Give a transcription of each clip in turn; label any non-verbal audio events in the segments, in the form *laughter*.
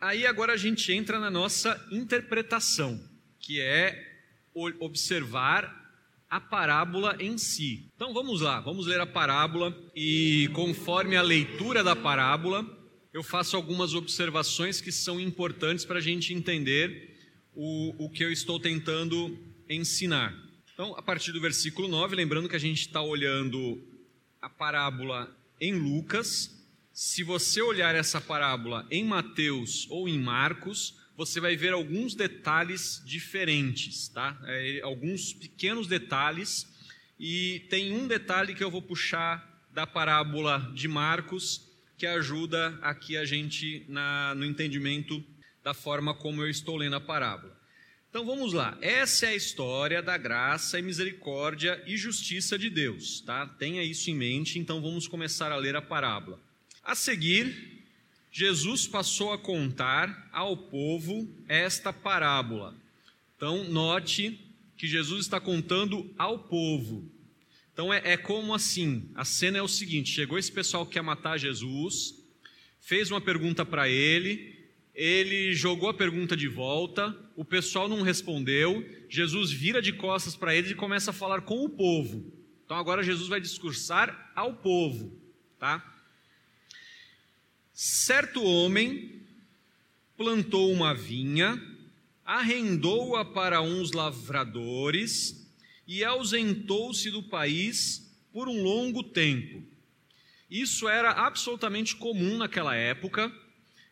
Aí agora a gente entra na nossa interpretação, que é observar a parábola em si. Então vamos lá, vamos ler a parábola e conforme a leitura da parábola, eu faço algumas observações que são importantes para a gente entender o, o que eu estou tentando ensinar. Então, a partir do versículo 9, lembrando que a gente está olhando a parábola em Lucas. Se você olhar essa parábola em Mateus ou em Marcos, você vai ver alguns detalhes diferentes, tá? É, alguns pequenos detalhes. E tem um detalhe que eu vou puxar da parábola de Marcos que ajuda aqui a gente na, no entendimento da forma como eu estou lendo a parábola. Então vamos lá. Essa é a história da graça e misericórdia e justiça de Deus, tá? Tenha isso em mente, então vamos começar a ler a parábola. A seguir, Jesus passou a contar ao povo esta parábola. Então note que Jesus está contando ao povo. Então é, é como assim: a cena é o seguinte: chegou esse pessoal que quer matar Jesus, fez uma pergunta para ele, ele jogou a pergunta de volta, o pessoal não respondeu, Jesus vira de costas para eles e começa a falar com o povo. Então agora Jesus vai discursar ao povo, tá? Certo homem plantou uma vinha, arrendou-a para uns lavradores e ausentou-se do país por um longo tempo. Isso era absolutamente comum naquela época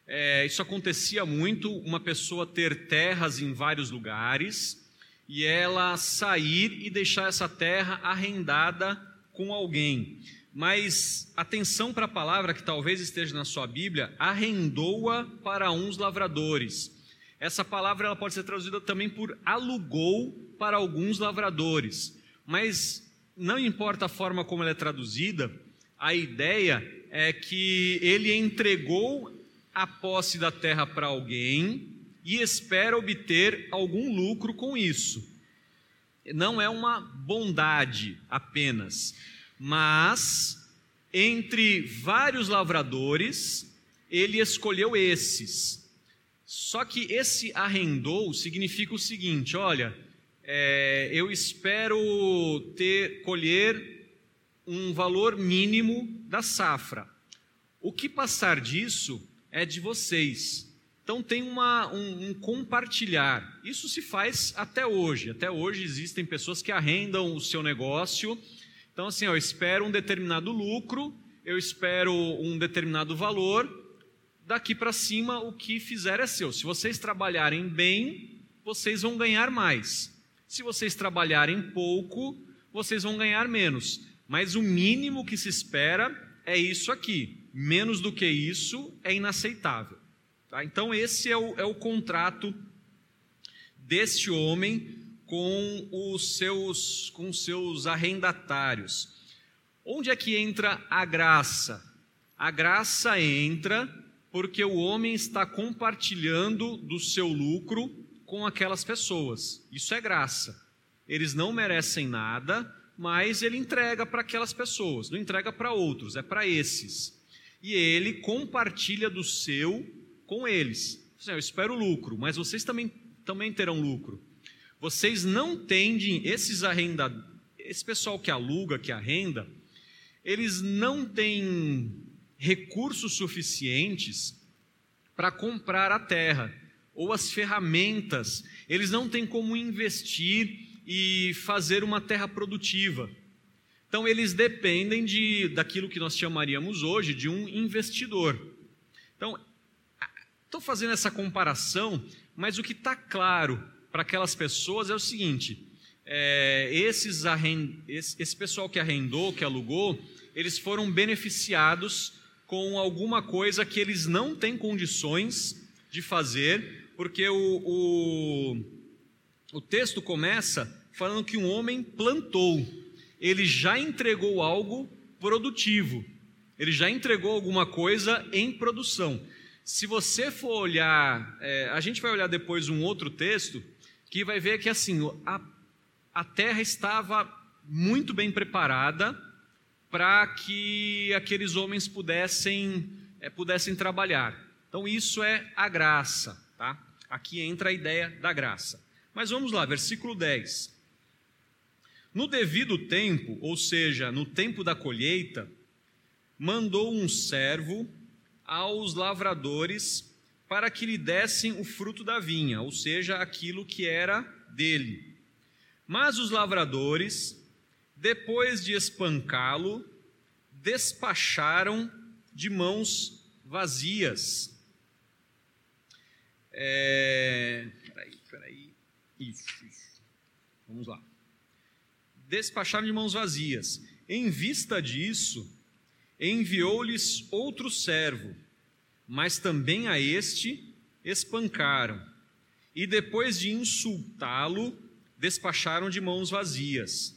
é, isso acontecia muito, uma pessoa ter terras em vários lugares e ela sair e deixar essa terra arrendada com alguém. Mas atenção para a palavra que talvez esteja na sua Bíblia, arrendou-a para uns lavradores. Essa palavra ela pode ser traduzida também por alugou para alguns lavradores. Mas não importa a forma como ela é traduzida, a ideia é que ele entregou a posse da terra para alguém e espera obter algum lucro com isso. Não é uma bondade apenas, mas entre vários lavradores, ele escolheu esses. Só que esse arrendou significa o seguinte: olha, é, eu espero ter colher um valor mínimo da safra. O que passar disso é de vocês. Então tem uma, um, um, compartilhar. Isso se faz até hoje. Até hoje existem pessoas que arrendam o seu negócio. Então, assim, eu espero um determinado lucro, eu espero um determinado valor. Daqui para cima, o que fizer é seu. Se vocês trabalharem bem, vocês vão ganhar mais. Se vocês trabalharem pouco, vocês vão ganhar menos. Mas o mínimo que se espera é isso aqui. Menos do que isso é inaceitável. Tá? Então, esse é o, é o contrato deste homem com os seus, com seus arrendatários. Onde é que entra a graça? A graça entra porque o homem está compartilhando do seu lucro com aquelas pessoas. Isso é graça. Eles não merecem nada, mas ele entrega para aquelas pessoas, não entrega para outros, é para esses e ele compartilha do seu com eles. Eu espero lucro, mas vocês também, também terão lucro. Vocês não tendem, esses arrendados, esse pessoal que aluga, que arrenda, eles não têm recursos suficientes para comprar a terra ou as ferramentas, eles não têm como investir e fazer uma terra produtiva. Então eles dependem de daquilo que nós chamaríamos hoje de um investidor. Então, estou fazendo essa comparação, mas o que está claro para aquelas pessoas é o seguinte: é, esses arrend... esse, esse pessoal que arrendou, que alugou, eles foram beneficiados com alguma coisa que eles não têm condições de fazer, porque o, o, o texto começa falando que um homem plantou ele já entregou algo produtivo, ele já entregou alguma coisa em produção. Se você for olhar, é, a gente vai olhar depois um outro texto que vai ver que assim a, a terra estava muito bem preparada para que aqueles homens pudessem é, pudessem trabalhar. Então isso é a graça, tá? Aqui entra a ideia da graça. Mas vamos lá, versículo 10. No devido tempo, ou seja, no tempo da colheita, mandou um servo aos lavradores para que lhe dessem o fruto da vinha, ou seja, aquilo que era dele. Mas os lavradores, depois de espancá-lo, despacharam de mãos vazias. É... Peraí, peraí. Isso, isso. Vamos lá. Despacharam de mãos vazias. Em vista disso, enviou-lhes outro servo, mas também a este espancaram. E depois de insultá-lo, despacharam de mãos vazias.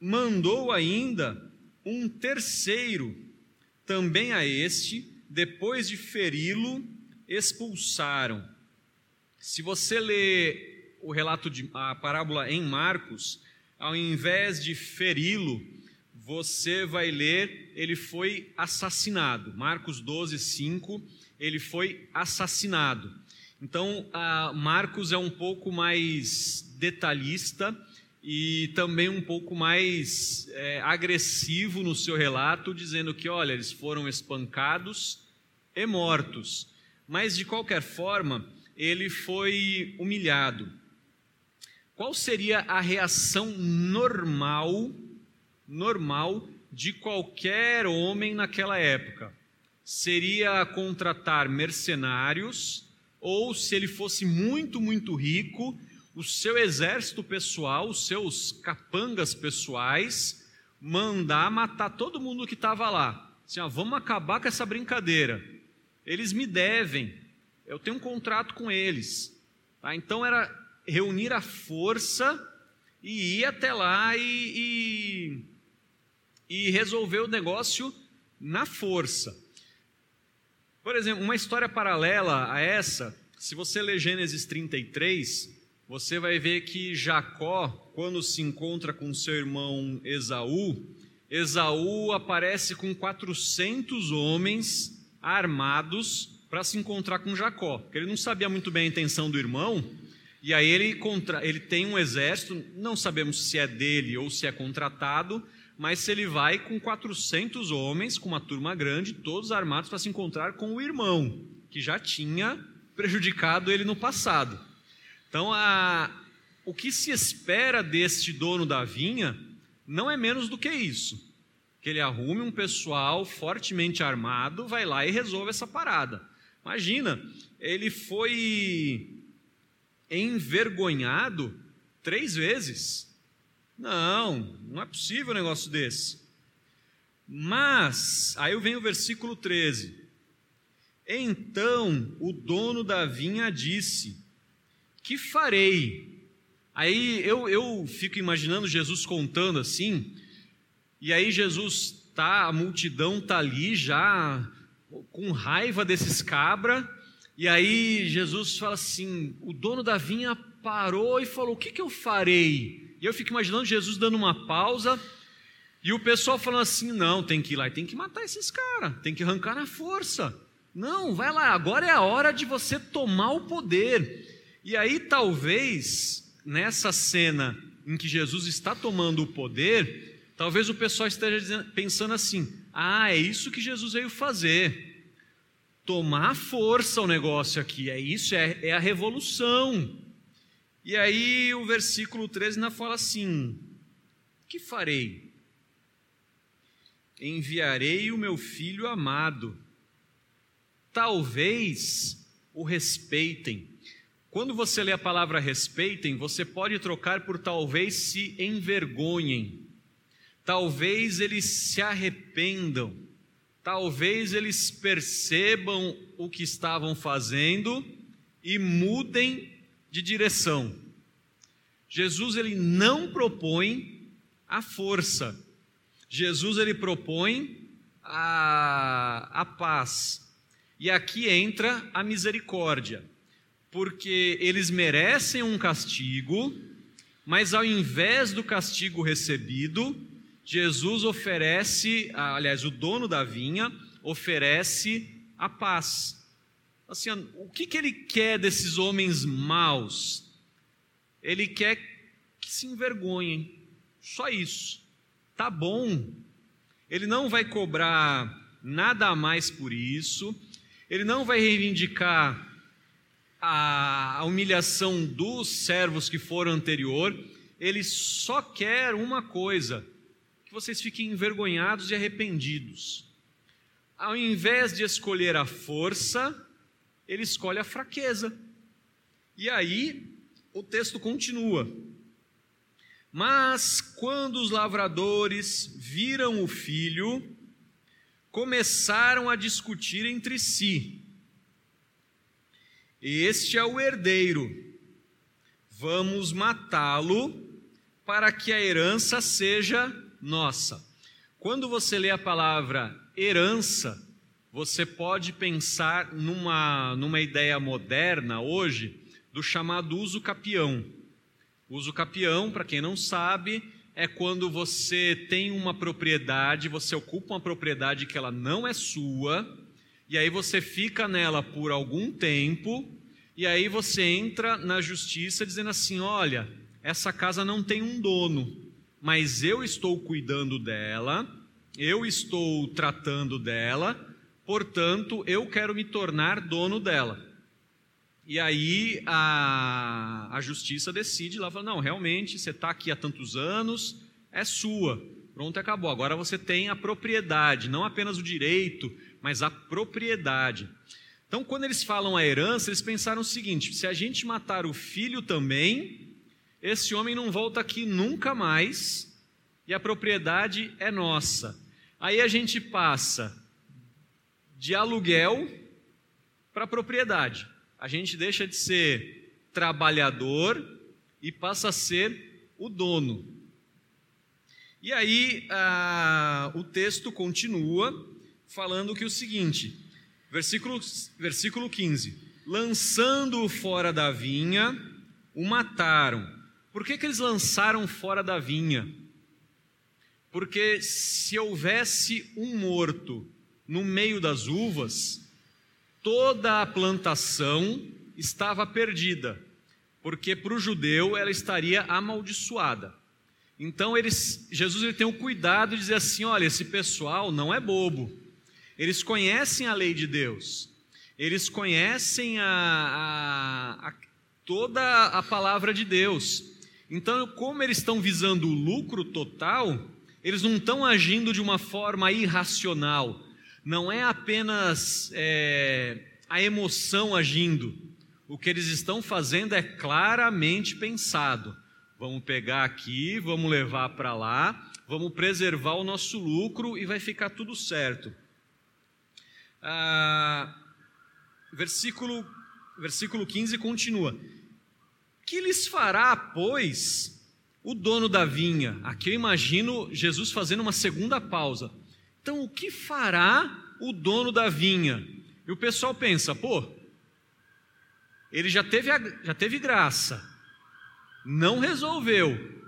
Mandou ainda um terceiro, também a este, depois de feri-lo, expulsaram. Se você lê o relato de a parábola em Marcos, ao invés de feri-lo, você vai ler, ele foi assassinado. Marcos 12, 5, ele foi assassinado. Então, Marcos é um pouco mais detalhista e também um pouco mais é, agressivo no seu relato, dizendo que, olha, eles foram espancados e mortos. Mas, de qualquer forma, ele foi humilhado. Qual seria a reação normal, normal de qualquer homem naquela época? Seria contratar mercenários, ou se ele fosse muito, muito rico, o seu exército pessoal, os seus capangas pessoais, mandar matar todo mundo que estava lá. Assim, ó, vamos acabar com essa brincadeira. Eles me devem, eu tenho um contrato com eles. Tá? Então era reunir a força e ir até lá e, e, e resolver o negócio na força. Por exemplo, uma história paralela a essa, se você ler Gênesis 33, você vai ver que Jacó, quando se encontra com seu irmão Esaú, Esaú aparece com 400 homens armados para se encontrar com Jacó, porque ele não sabia muito bem a intenção do irmão, e aí ele, contra, ele tem um exército, não sabemos se é dele ou se é contratado, mas se ele vai com 400 homens, com uma turma grande, todos armados para se encontrar com o irmão, que já tinha prejudicado ele no passado. Então, a, o que se espera deste dono da vinha não é menos do que isso. Que ele arrume um pessoal fortemente armado, vai lá e resolve essa parada. Imagina, ele foi envergonhado três vezes. Não, não é possível um negócio desse. Mas, aí vem o versículo 13. Então o dono da vinha disse: que farei? Aí eu, eu fico imaginando Jesus contando assim, e aí Jesus tá, a multidão tá ali já com raiva desses cabra, e aí Jesus fala assim: o dono da vinha parou e falou: o que, que eu farei? E eu fico imaginando Jesus dando uma pausa. E o pessoal falando assim: não, tem que ir lá e tem que matar esses caras, tem que arrancar na força. Não, vai lá, agora é a hora de você tomar o poder. E aí, talvez, nessa cena em que Jesus está tomando o poder, talvez o pessoal esteja pensando assim: ah, é isso que Jesus veio fazer. Tomar força o negócio aqui, é isso, é, é a revolução. E aí o versículo 13 ainda fala assim: que farei? Enviarei o meu filho amado. Talvez o respeitem quando você lê a palavra respeitem, você pode trocar por talvez se envergonhem, talvez eles se arrependam, talvez eles percebam o que estavam fazendo e mudem de direção. Jesus ele não propõe a força. Jesus ele propõe a, a paz. E aqui entra a misericórdia porque eles merecem um castigo, mas ao invés do castigo recebido, Jesus oferece, aliás, o dono da vinha oferece a paz. Assim, o que, que ele quer desses homens maus? Ele quer que se envergonhem. Só isso. Tá bom. Ele não vai cobrar nada a mais por isso. Ele não vai reivindicar a, humilhação dos servos que foram anterior. Ele só quer uma coisa: que vocês fiquem envergonhados e arrependidos. Ao invés de escolher a força, ele escolhe a fraqueza. E aí o texto continua. Mas quando os lavradores viram o filho, começaram a discutir entre si. Este é o herdeiro. Vamos matá-lo para que a herança seja nossa. Quando você lê a palavra herança, você pode pensar numa, numa ideia moderna hoje do chamado uso capião. Uso capião, para quem não sabe, é quando você tem uma propriedade, você ocupa uma propriedade que ela não é sua, e aí você fica nela por algum tempo, e aí você entra na justiça dizendo assim: olha, essa casa não tem um dono, mas eu estou cuidando dela, eu estou tratando dela, portanto eu quero me tornar dono dela. E aí a, a justiça decide lá, fala, não, realmente, você está aqui há tantos anos, é sua. Pronto, acabou. Agora você tem a propriedade, não apenas o direito, mas a propriedade. Então, quando eles falam a herança, eles pensaram o seguinte: se a gente matar o filho também, esse homem não volta aqui nunca mais e a propriedade é nossa. Aí a gente passa de aluguel para propriedade a gente deixa de ser trabalhador e passa a ser o dono. E aí o texto continua falando que o seguinte, versículo, versículo 15: lançando-o fora da vinha, o mataram. Por que, que eles lançaram fora da vinha? Porque se houvesse um morto no meio das uvas, toda a plantação estava perdida, porque para o judeu ela estaria amaldiçoada. Então eles, Jesus ele tem o cuidado de dizer assim: olha, esse pessoal não é bobo, eles conhecem a lei de Deus, eles conhecem a, a, a toda a palavra de Deus. Então, como eles estão visando o lucro total, eles não estão agindo de uma forma irracional, não é apenas é, a emoção agindo. O que eles estão fazendo é claramente pensado. Vamos pegar aqui, vamos levar para lá, vamos preservar o nosso lucro e vai ficar tudo certo. Ah, versículo, versículo 15 continua: Que lhes fará, pois, o dono da vinha? Aqui eu imagino Jesus fazendo uma segunda pausa. Então, o que fará o dono da vinha? E o pessoal pensa, pô, ele já teve, já teve graça, não resolveu.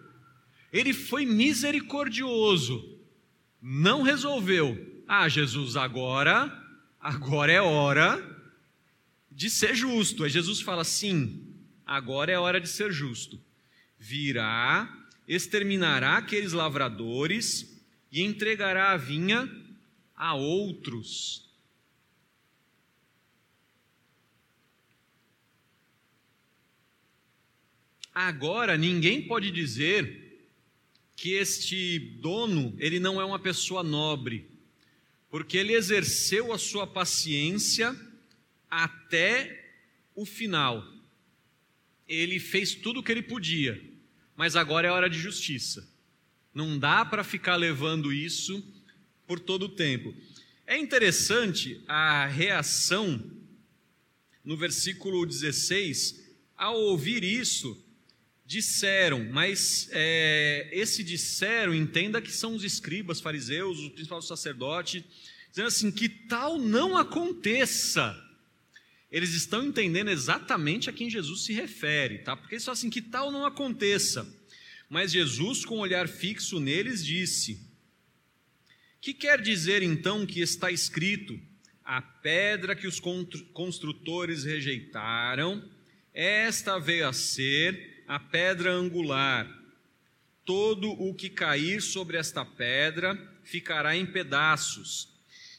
Ele foi misericordioso, não resolveu. Ah, Jesus, agora, agora é hora de ser justo. Aí Jesus fala: sim, agora é hora de ser justo. Virá, exterminará aqueles lavradores e entregará a vinha a outros. Agora ninguém pode dizer que este dono, ele não é uma pessoa nobre, porque ele exerceu a sua paciência até o final. Ele fez tudo o que ele podia, mas agora é hora de justiça. Não dá para ficar levando isso por todo o tempo. É interessante a reação no versículo 16, ao ouvir isso, disseram, mas é, esse disseram, entenda que são os escribas, fariseus, os principais sacerdotes, dizendo assim: que tal não aconteça. Eles estão entendendo exatamente a quem Jesus se refere, tá? Porque eles falam assim: que tal não aconteça. Mas Jesus, com um olhar fixo neles, disse: Que quer dizer então que está escrito: a pedra que os construtores rejeitaram, esta veio a ser a pedra angular. Todo o que cair sobre esta pedra ficará em pedaços,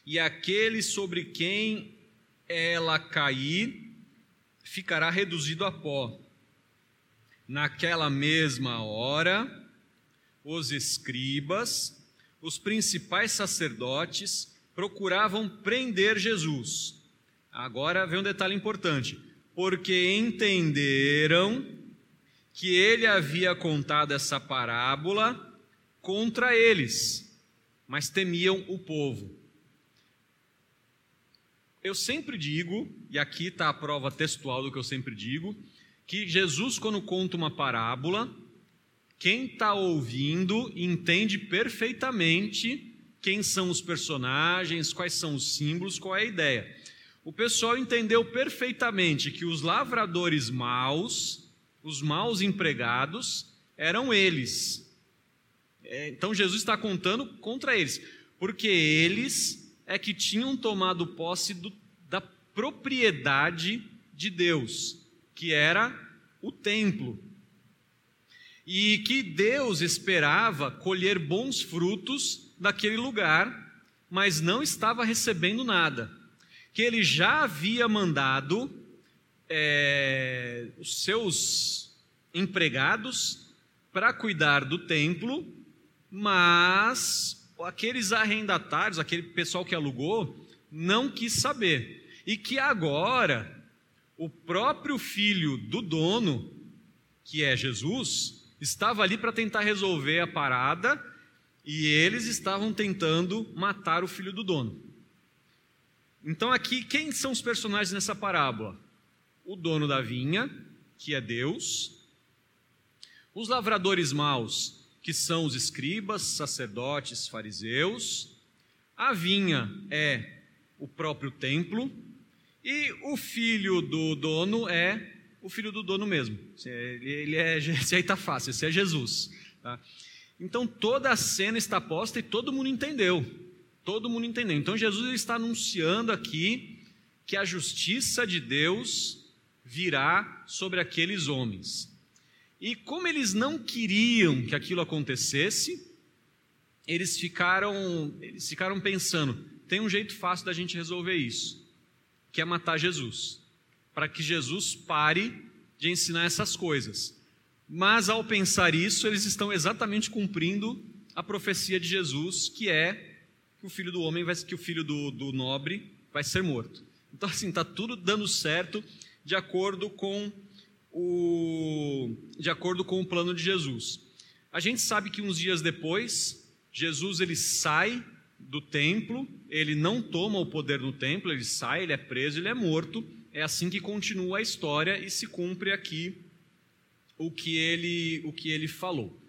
e aquele sobre quem ela cair ficará reduzido a pó. Naquela mesma hora, os escribas, os principais sacerdotes, procuravam prender Jesus. Agora vem um detalhe importante: porque entenderam que ele havia contado essa parábola contra eles, mas temiam o povo. Eu sempre digo, e aqui está a prova textual do que eu sempre digo, que Jesus, quando conta uma parábola, quem está ouvindo entende perfeitamente quem são os personagens, quais são os símbolos, qual é a ideia. O pessoal entendeu perfeitamente que os lavradores maus, os maus empregados, eram eles. É, então Jesus está contando contra eles, porque eles é que tinham tomado posse do, da propriedade de Deus que era o templo. E que Deus esperava colher bons frutos daquele lugar, mas não estava recebendo nada. Que ele já havia mandado é, os seus empregados para cuidar do templo, mas aqueles arrendatários, aquele pessoal que alugou, não quis saber. E que agora o próprio filho do dono, que é Jesus, estava ali para tentar resolver a parada e eles estavam tentando matar o filho do dono. Então, aqui, quem são os personagens nessa parábola? O dono da vinha, que é Deus, os lavradores maus, que são os escribas, sacerdotes, fariseus, a vinha é o próprio templo, e o filho do dono é o filho do dono mesmo. Ele é, *laughs* esse aí está fácil, esse é Jesus. Tá? Então toda a cena está posta e todo mundo entendeu. Todo mundo entendeu. Então Jesus está anunciando aqui que a justiça de Deus virá sobre aqueles homens. E como eles não queriam que aquilo acontecesse, eles ficaram, eles ficaram pensando: tem um jeito fácil da gente resolver isso que é matar Jesus, para que Jesus pare de ensinar essas coisas. Mas ao pensar isso, eles estão exatamente cumprindo a profecia de Jesus, que é que o filho do homem vai, que o filho do, do nobre vai ser morto. Então assim está tudo dando certo de acordo com o de acordo com o plano de Jesus. A gente sabe que uns dias depois Jesus ele sai do templo, ele não toma o poder no templo, ele sai, ele é preso, ele é morto. É assim que continua a história e se cumpre aqui o que ele, o que ele falou.